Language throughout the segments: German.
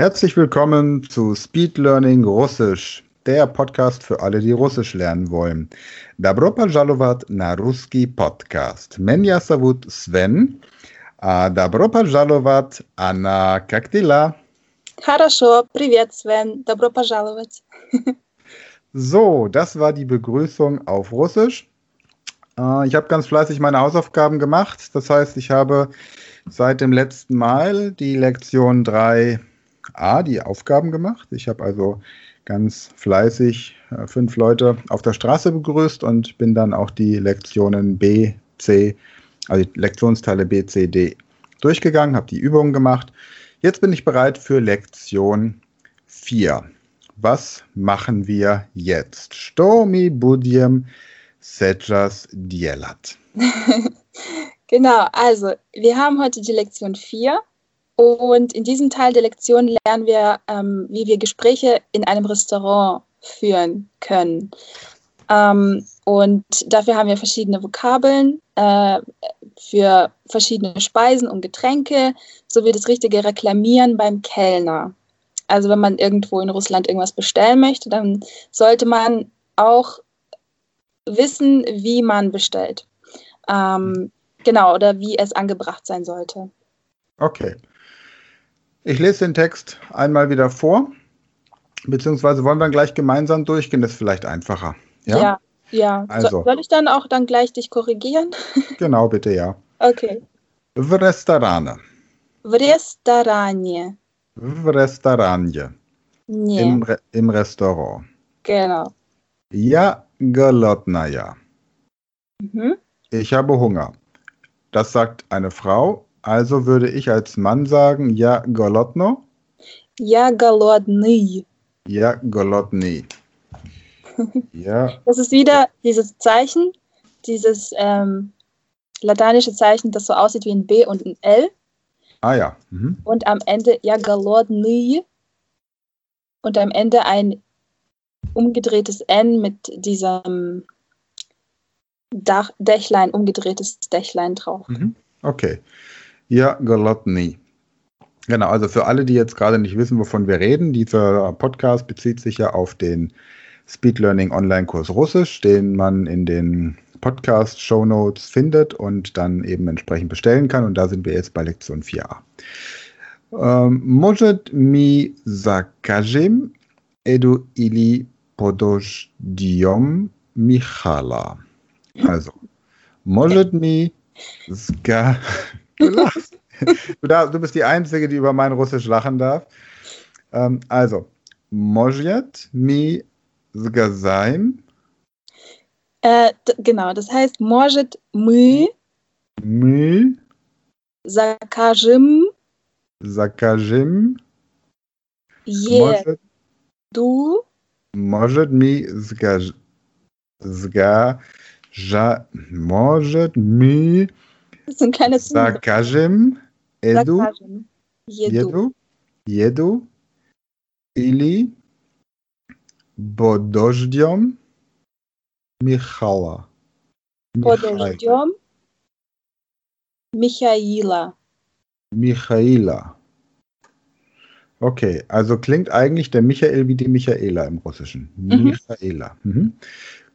Herzlich willkommen zu Speed Learning Russisch, der Podcast für alle, die Russisch lernen wollen. Добро пожаловать на русский подкаст. Меня зовут Sven. А добро пожаловать, Anna. Как дела? Хорошо, привет, Sven. Добро пожаловать. So, das war die Begrüßung auf Russisch. Äh, ich habe ganz fleißig meine Hausaufgaben gemacht. Das heißt, ich habe seit dem letzten Mal die Lektion A, die Aufgaben gemacht. Ich habe also ganz fleißig äh, fünf Leute auf der Straße begrüßt und bin dann auch die Lektionen B, C, also die Lektionsteile B, C, D durchgegangen, habe die Übungen gemacht. Jetzt bin ich bereit für Lektion 4. Was machen wir jetzt? Stomi budiem sejas dielat. genau, also wir haben heute die Lektion 4 und in diesem Teil der Lektion lernen wir, ähm, wie wir Gespräche in einem Restaurant führen können. Ähm, und dafür haben wir verschiedene Vokabeln äh, für verschiedene Speisen und Getränke sowie das richtige Reklamieren beim Kellner. Also wenn man irgendwo in Russland irgendwas bestellen möchte, dann sollte man auch wissen, wie man bestellt. Ähm, genau, oder wie es angebracht sein sollte. Okay. Ich lese den Text einmal wieder vor, beziehungsweise wollen wir gleich gemeinsam durchgehen, das ist vielleicht einfacher. Ja, ja. ja. Also. soll ich dann auch dann gleich dich korrigieren? Genau, bitte, ja. Okay. В ресторане. В ресторане. В ресторане. Nee. Im, Re Im Restaurant. Genau. Я голодная. Mhm. Ich habe Hunger. Das sagt eine Frau, also würde ich als Mann sagen, ja голодно. Я голодный. Ja голодный. Ja. Das ist wieder dieses Zeichen, dieses ähm, lateinische Zeichen, das so aussieht wie ein B und ein L. Ah ja. Mhm. Und am Ende ja голодный. Und am Ende ein umgedrehtes N mit diesem Dach, Dächlein, umgedrehtes Dächlein drauf. Mhm. Okay. Ja, голодный. Genau, also für alle, die jetzt gerade nicht wissen, wovon wir reden, dieser Podcast bezieht sich ja auf den Speed Learning Online-Kurs Russisch, den man in den Podcast-Show Notes findet und dann eben entsprechend bestellen kann. Und da sind wir jetzt bei Lektion 4a. Ähm, Может ми закажем Edu или подождем Michala? Also, может ми ska... Du lachst. Du, darf, du bist die Einzige, die über mein Russisch lachen darf. Ähm, also, может ми сказаем Äh, genau, das heißt, может мы мы закажем закажем еду может, может ми скаж, скажа, может мы Das ist ein kleines закажем еду, Закажем еду. еду, еду или подождем Михала. Михай- Подождем Michaela. Michaela. Okay, also klingt eigentlich der Michael wie die Michaela im Russischen. Mhm. Michaela. Mhm.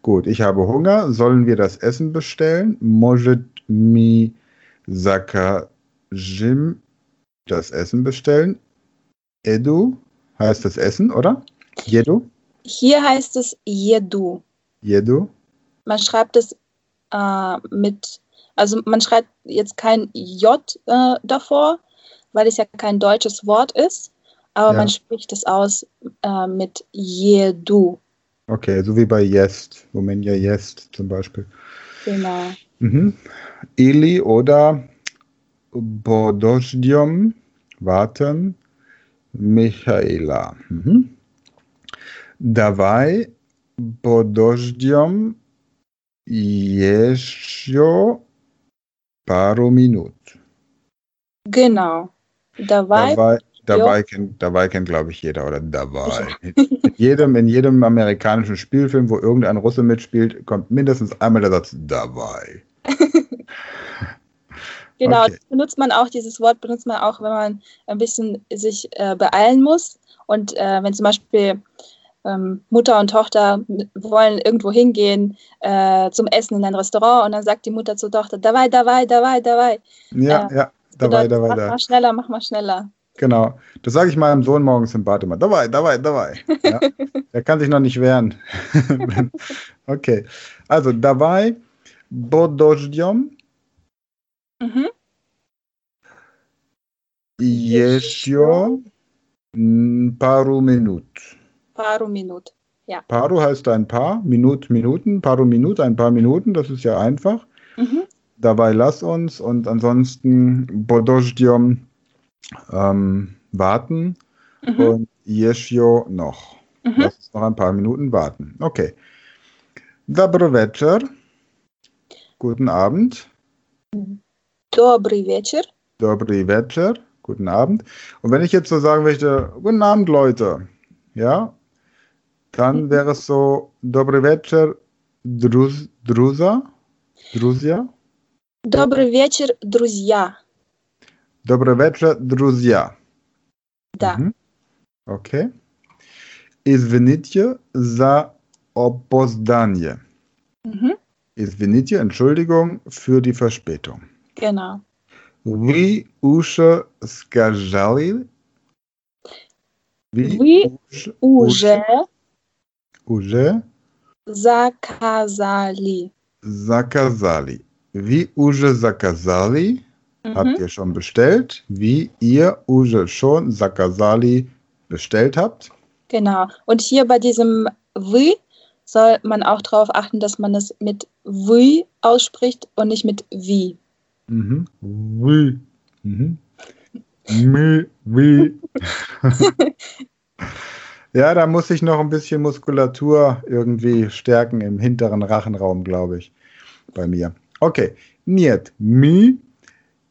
Gut, ich habe Hunger. Sollen wir das Essen bestellen? Может mi Sakajim das Essen bestellen. Edu heißt das Essen, oder? Jedu? Hier heißt es Jedu. Jedu? Man schreibt es äh, mit, also man schreibt jetzt kein J äh, davor, weil es ja kein deutsches Wort ist, aber ja. man spricht es aus äh, mit Jedu. Okay, so wie bei Jest, Rumänien Jest zum Beispiel. Genau. Mhm. Ili oder Bodosdium, warten, Michaela. Mhm. Dabei Bodosdium Jesio Paro Minut. Genau. Dabei, dabei, kennt, dabei kennt glaube ich, jeder oder dabei. in, jedem, in jedem amerikanischen Spielfilm, wo irgendein Russe mitspielt, kommt mindestens einmal der Satz dabei. Genau, Okay. das benutzt man auch, dieses Wort benutzt man auch, wenn man ein bisschen sich äh, beeilen muss. Und äh, wenn zum Beispiel ähm, Mutter und Tochter wollen irgendwo hingehen äh, zum Essen in ein Restaurant und dann sagt die Mutter zur Tochter, dabei, dabei, dabei, dabei. Ja, Äh, ja, dabei, Bedeutet, dabei, mach da. mal schneller, mach mal schneller. Genau. Das sage ich meinem Sohn morgens im Bad immer. Dabei, dabei, dabei. Ja. er kann sich noch nicht wehren. okay. Also dabei, Bodożdiom. Mhm. Jeszcze paru minut. Paru minut, ja. Paru heißt ein paar, Minut, Minuten, paru Minut, ein paar Minuten, das ist ja einfach. Mhm. Dabei lass uns und ansonsten Bodożdiom ähm, warten mhm. und Jeshio noch. Mhm. Lass uns noch ein paar Minuten warten. Okay. Dobro wieczór. Guten Abend. Добрый вечер. Добрый вечер. Guten Abend. Und wenn ich jetzt so sagen möchte, guten Abend, Leute, ja, dann Mhm. wäre es so, Добрый вечер, Druz, Druza, Druzia. Добрый вечер, друзья. Добрый вечер, друзья. Да. Mhm. Okay. Извините за опоздание. Mhm. Извините, Entschuldigung für die Verspätung. Genau. Ви уже сказали. Ви Вы уж- Уже уже заказали. заказали. Ви уже заказали. Mhm. Habt ihr schon bestellt? Wie ihr уже schon заказали bestellt habt? Genau. Und hier bei diesem вы soll man auch darauf achten, dass man es mit вы ausspricht und nicht mit wie. Mhm. Wie. Mhm. Mi, wie. ja, da muss ich noch ein bisschen Muskulatur irgendwie stärken im hinteren Rachenraum, glaube ich, bei mir. Okay. Niet mi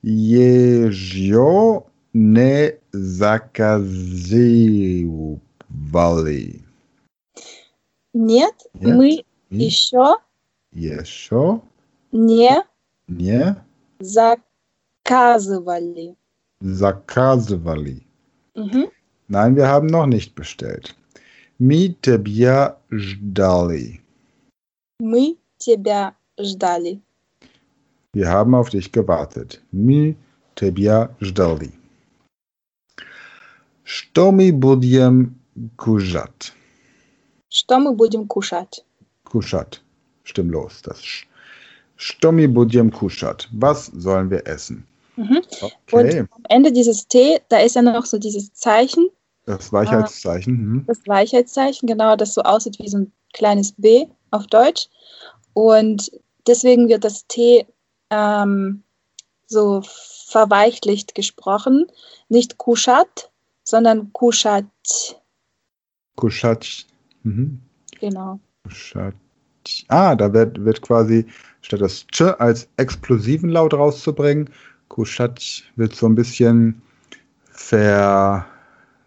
ježio ne zakazivali. Нет, Нет. мы Mi еще jesho не ne заказывали. zakazivali. Mhm. Nein, wir haben noch nicht bestellt. Mi tebia ждали. Мы тебя ждали. Wir haben auf dich gewartet. Mi tebia ждали. Что мы будем кушать? Что мы будем кушать? Kuschat. Stimmlos. Das Sch. Что мы будем кушать? Was sollen wir essen? Mhm. Okay. Und am Ende dieses T, da ist ja noch so dieses Zeichen, Das Weichheitszeichen. Hm. das Weichheitszeichen, genau, das so aussieht wie so ein kleines B auf Deutsch. Und deswegen wird das T ähm, so verweichlicht gesprochen. Nicht Kuschat, sondern Kuschat. Kuschat. Mhm. Genau. Statt, ah, da wird, wird quasi statt das Tsch als explosiven Laut rauszubringen, Kushat wird so ein bisschen ver,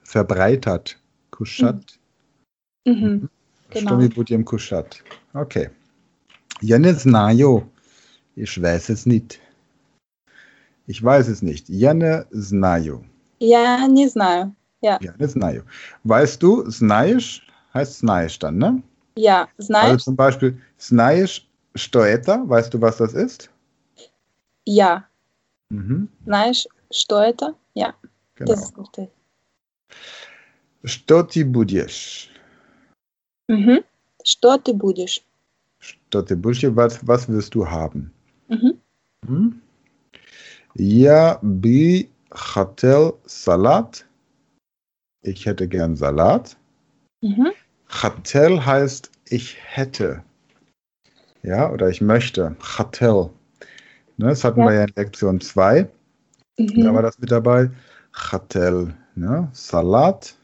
verbreitert. Kushat. Mhm. mhm. Mhm. Genau. Stimmt, Kushat. Okay. Janis Najo. Ich weiß es nicht. Ich weiß es nicht. Janne Znajo. Ja, nie Znajo. Ja. Janne Znajo. Weißt du Znajisch? heißt знаешь dann, ne? Ja, Also знаешь? zum Beispiel, знаешь, что это? Weißt du, was das ist? Ja. Mhm, Знаешь, что это? Ja, genau. das ist richtig. Что ты будешь? Mhm. Что ты будешь? Что ты будешь? Was, was wirst du haben? Mhm. Mhm. Я бы хотел салат. Ich hätte gern Salat. Mhm. Khatel heißt ich hätte. Ja, oder ich möchte. Khatel. Ne, das hatten ja. wir ja in Lektion 2. Mhm. Da war das mit dabei. Khatel. Ne? Salat.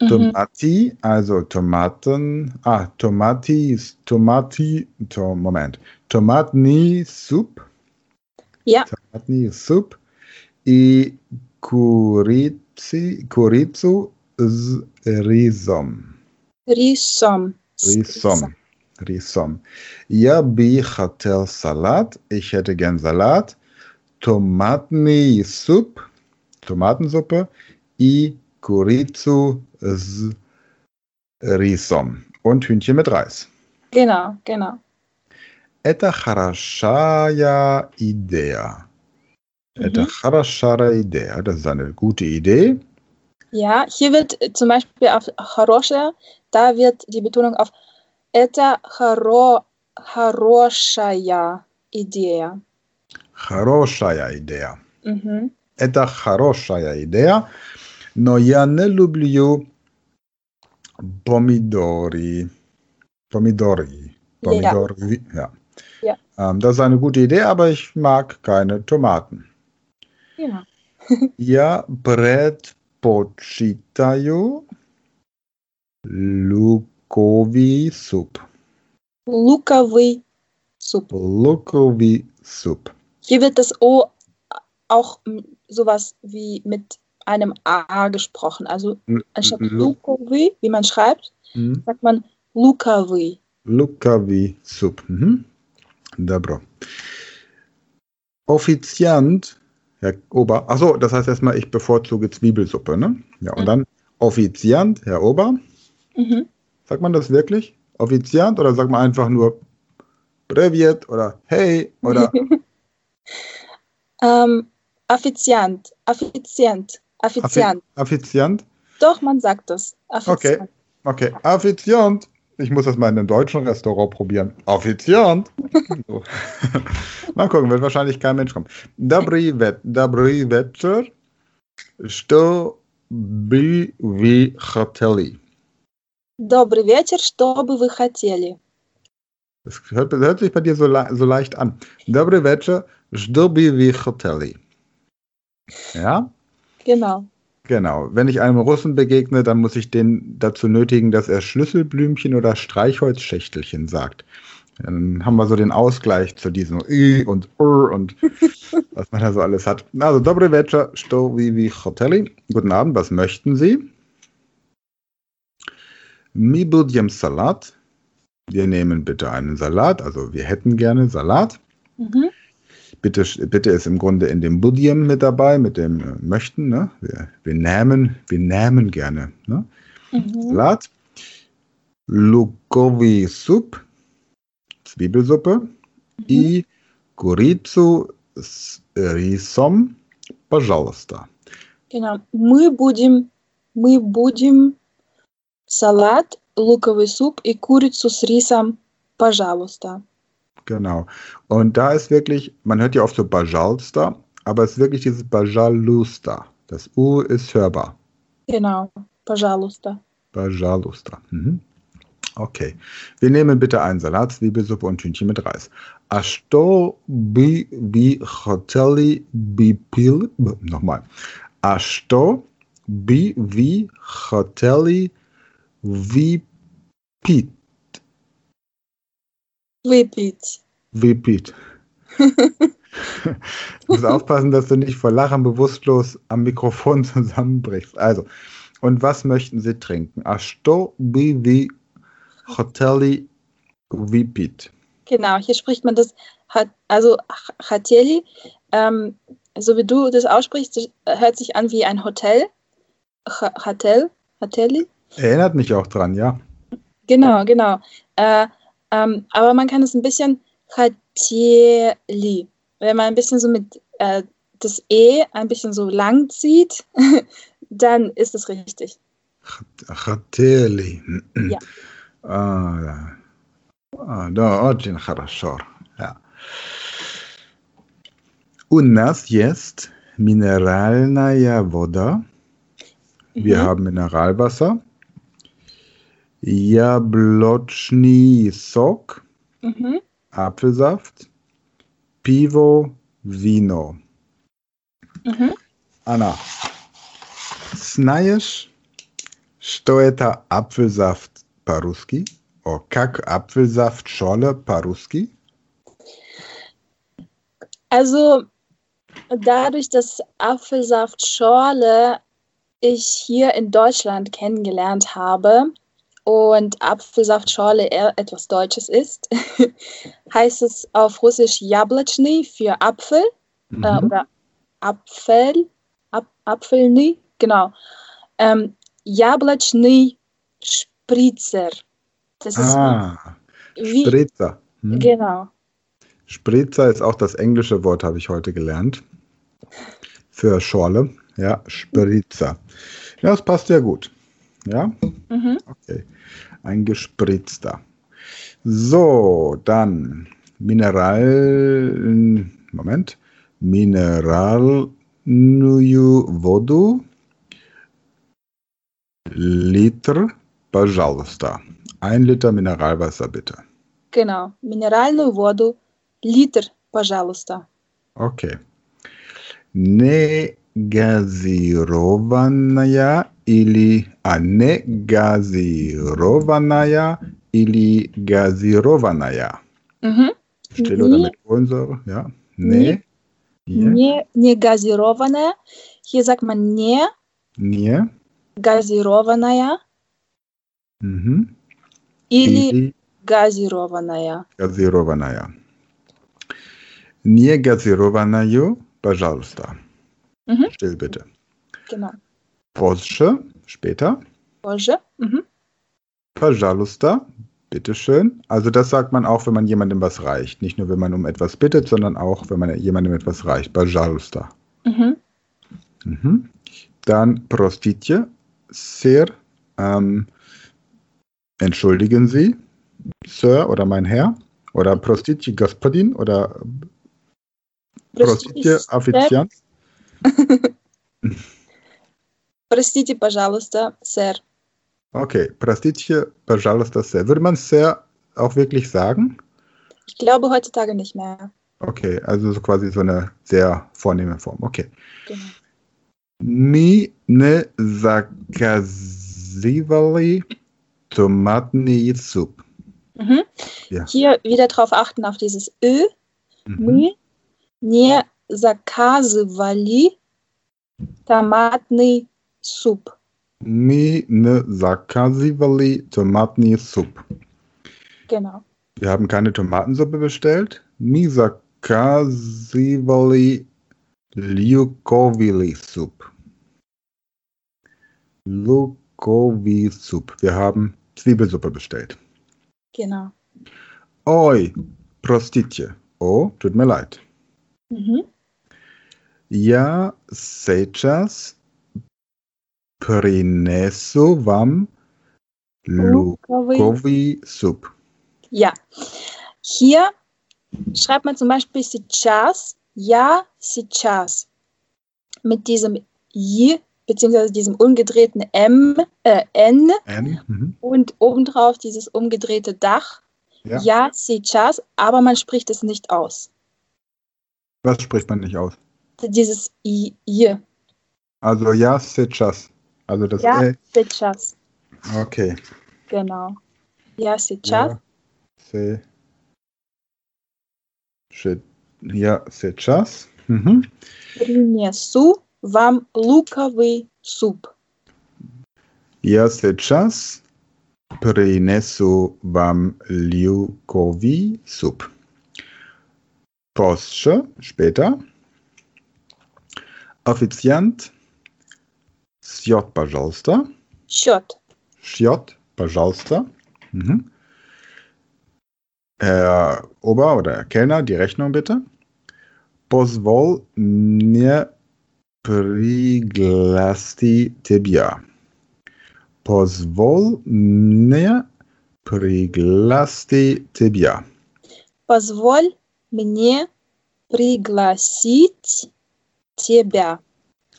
Mhm. Tomati, also Tomaten. Ah, Tomati, Tomati. To, Moment. Tomatni Soup. Ja. Tomatni Soup. I Kurizu z рисом. рисом. Рисом. Рисом. Я бы хотел салат. Ich hätte gern Salat. tomatny суп, Tomatensuppe, и курицу с рисом und Hühnchen mit Reis. Genau, genau. Это хорошая идея. Это Mhm. хорошая идея. Das ist eine gute Idee. Ja, hier wird äh, zum Beispiel auf хорошая, da wird die Betonung auf это хоро, хорошая идея. Хорошая идея. Mhm. Это хорошая идея. Но я не люблю помидоры. Помидоры. Помидоры. Ja. Ja. Ähm, das ist eine gute Idee, aber ich mag keine Tomaten. Ja. Я предпочитаю луковый суп. Луковый суп. Луковый суп. Hier wird das O auch m, sowas wie mit einem A gesprochen. Also anstatt Lu- Lukowy, wie man schreibt, Hm? sagt man Lukowy. Луковый суп. Mhm. Добро. Offiziant, Herr Ober. Achso, das heißt erstmal, ich bevorzuge Zwiebelsuppe, ne? Ja, und Mhm. dann Offiziant, Herr Ober. Mhm. Sagt man das wirklich? Offiziant oder sagt man einfach nur Breviert oder Hey oder Ähm, Affizient, Affizient, Affizient. Offiziant? Doch, man sagt das. Affizient. Okay, Offiziant. Ich muss das mal in einem deutschen Restaurant probieren. Offiziant. So. mal gucken, wird wahrscheinlich kein Mensch kommen. Добрый ве- добрый вечер. Что бы вы хотели? Добрый вечер, что бы вы хотели? Das hört, das hört sich bei dir so, le so leicht an. Добрый вечер. Что бы вы хотели? Ja? Genau. Genau. Wenn ich einem Russen begegne, dann muss ich den dazu nötigen, dass er Schlüsselblümchen oder Streichholzschächtelchen sagt. Dann haben wir so den Ausgleich zu diesem I und R und was man da so alles hat. Also, dobre večer, što vi vi hoteli? Guten Abend, was möchten Sie? Mi budjem Salat. Wir nehmen bitte einen Salat, also wir hätten gerne Salat. Mhm. Bitte, bitte ist im Grunde in dem Budiem mit dabei, mit dem äh, möchten. Ne? Wir, wir nehmen, wir nehmen gerne ne? Mhm. Salat. Lukovi Sup, Zwiebelsuppe. И курицу с рисом, пожалуйста. Genau. Мы будем, мы будем салат, луковый суп и курицу с рисом, пожалуйста. Genau. Und da ist wirklich, man hört ja oft so Bajalster, aber es ist wirklich dieses Bajaluster. Das U ist hörbar. Genau, Bajaluster. Bajaluster. Mhm. Okay. Wir nehmen bitte einen Salat, Zwiebelsuppe und Tünchen mit Reis. Ashto bi bi hoteli bi pil. Nochmal. Ashto bi vi hoteli vi pit. Repeat. Repeat. du musst aufpassen, dass du nicht vor Lachen bewusstlos am Mikrofon zusammenbrichst. Also, und was möchten Sie trinken? Asto Bivi Hoteli Vipit. Genau, hier spricht man das, also Hoteli, ähm, so wie du das aussprichst, hört sich an wie ein Hotel. Hotel, Hoteli. Erinnert mich auch dran, ja. Genau, genau. Äh, ähm, aber man kann es ein bisschen хотели, wenn man ein bisschen so mit äh, das E ein bisschen so lang zieht, dann ist es richtig. Хотели. Ja. А, да. А, да, очень хорошо. Ja. У нас есть минеральная вода. Wir Mhm. haben Mineralwasser. Jablotschny Sok, Mhm. Apfelsaft. Pivo, Vino. Mhm. Anna, знаешь, что это апфельсафт по-русски? О, как апфельсафт шола по-русски? Also dadurch, dass Apfelsaftschorle ich hier in Deutschland kennengelernt habe und Apfelsaftschorle eher etwas Deutsches ist, heißt es auf Russisch Jablotschny für Apfel mhm. äh, oder Apfel, Ap Apfelny, genau. Ähm, Jablachny Spritzer. Das ist ah, wie, Spritzer. Hm. Genau. Spritzer ist auch das englische Wort, habe ich heute gelernt. Für Schorle. Ja, Spritzer. Ja, das passt ja gut. Ja? Mhm. Okay. Ein gespritzter. So, dann Mineral. Moment. Mineral Nuju Vodu. Liter, пожалуйста. Ein Liter Mineralwasser, bitte. Genau. Минеральную воду. Литр, пожалуйста. Okay. Негазированная или а или газированная. Still oder mit Kohlensäure, ja. Ne. Не, не газированная. Hier sagt man не. Не. Газированная. Mhm. Или, или газированная. Газированная. Не газированную, пожалуйста. Mhm. Still bitte. Genau. Porsche, später. Porsche, mhm. Pajalusta, bitteschön. Also das sagt man auch, wenn man jemandem was reicht. Nicht nur, wenn man um etwas bittet, sondern auch, wenn man jemandem etwas reicht. Pajalusta. Mhm. Mhm. Dann Prostitje, Sir, ähm, entschuldigen Sie, Sir oder mein Herr, oder Prostitje Gospodin oder Prostitje Offiziant. Простите, пожалуйста, сэр. Okay, простите, пожалуйста, сэр. Würde man Sir auch wirklich sagen? Ich glaube heutzutage nicht mehr. Okay, also so quasi so eine sehr vornehme Form. Okay. Genau. Mi ne заказывали томатный суп. Mhm. Ja. Hier wieder darauf achten auf dieses Ö. Mhm. Mi не заказывали томатный суп. Mi ne заказывали томатный суп. Genau. Wir haben keine Tomatensuppe bestellt. Mi заказывали Liukovili Soup. Lukovi Soup. Wir haben Zwiebelsuppe bestellt. Genau. Oi, prostitje. Oh, tut mir leid. Mhm. Ja, сейчас принесу вам луковый суп. Ja. Hier schreibt man zum Beispiel сейчас, ja, сейчас. Mit diesem I, beziehungsweise diesem umgedrehten M, äh, N, N mhm. und obendrauf dieses umgedrehte Dach. Ja, ja сейчас, aber man spricht es nicht aus. Was spricht man nicht aus? Dieses I, I. Also ja, сейчас. Also das ja, e. сейчас. Okay. Genau. Ja, сейчас. Ja, se, she, ja, сейчас. Угу. Принесу вам луковый суп. Я сейчас принесу вам луковый суп. Позже, später. Официант, счет, пожалуйста. Счет. Счет, пожалуйста. Mhm. Herr Ober- oder Kellner, die Rechnung bitte. Позволь мне пригласти тебя. Позволь мне пригласти тебя. Позволь мне пригласить тебя.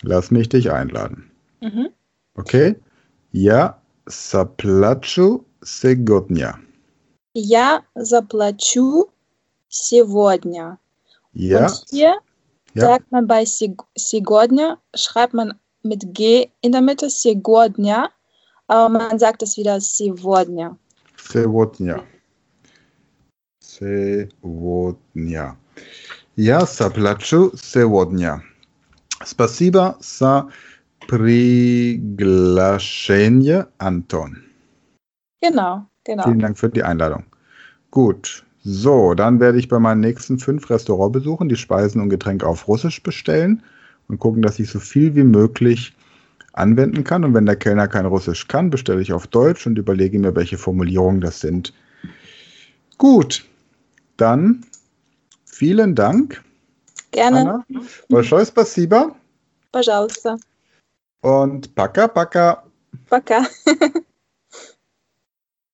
Lass mich dich einladen. Mhm. Okay? Я заплачу сегодня. Я заплачу сегодня. Ja. Und hier ja. sagt man bei сегодня, schreibt man mit G in der Mitte, сегодня, aber man sagt es wieder сегодня. Сегодня. Сегодня. Я заплачу сегодня. Спасибо за приглашение, Anton. Genau, genau. Vielen Dank für die Einladung. Gut, So, dann werde ich bei meinen nächsten fünf Restaurantbesuchen die Speisen und Getränke auf Russisch bestellen und gucken, dass ich so viel wie möglich anwenden kann. Und wenn der Kellner kein Russisch kann, bestelle ich auf Deutsch und überlege mir, welche Formulierungen das sind. Gut, dann vielen Dank. Gerne. Большое спасибо. Пожалуйста. und Packer, Packer. Packer.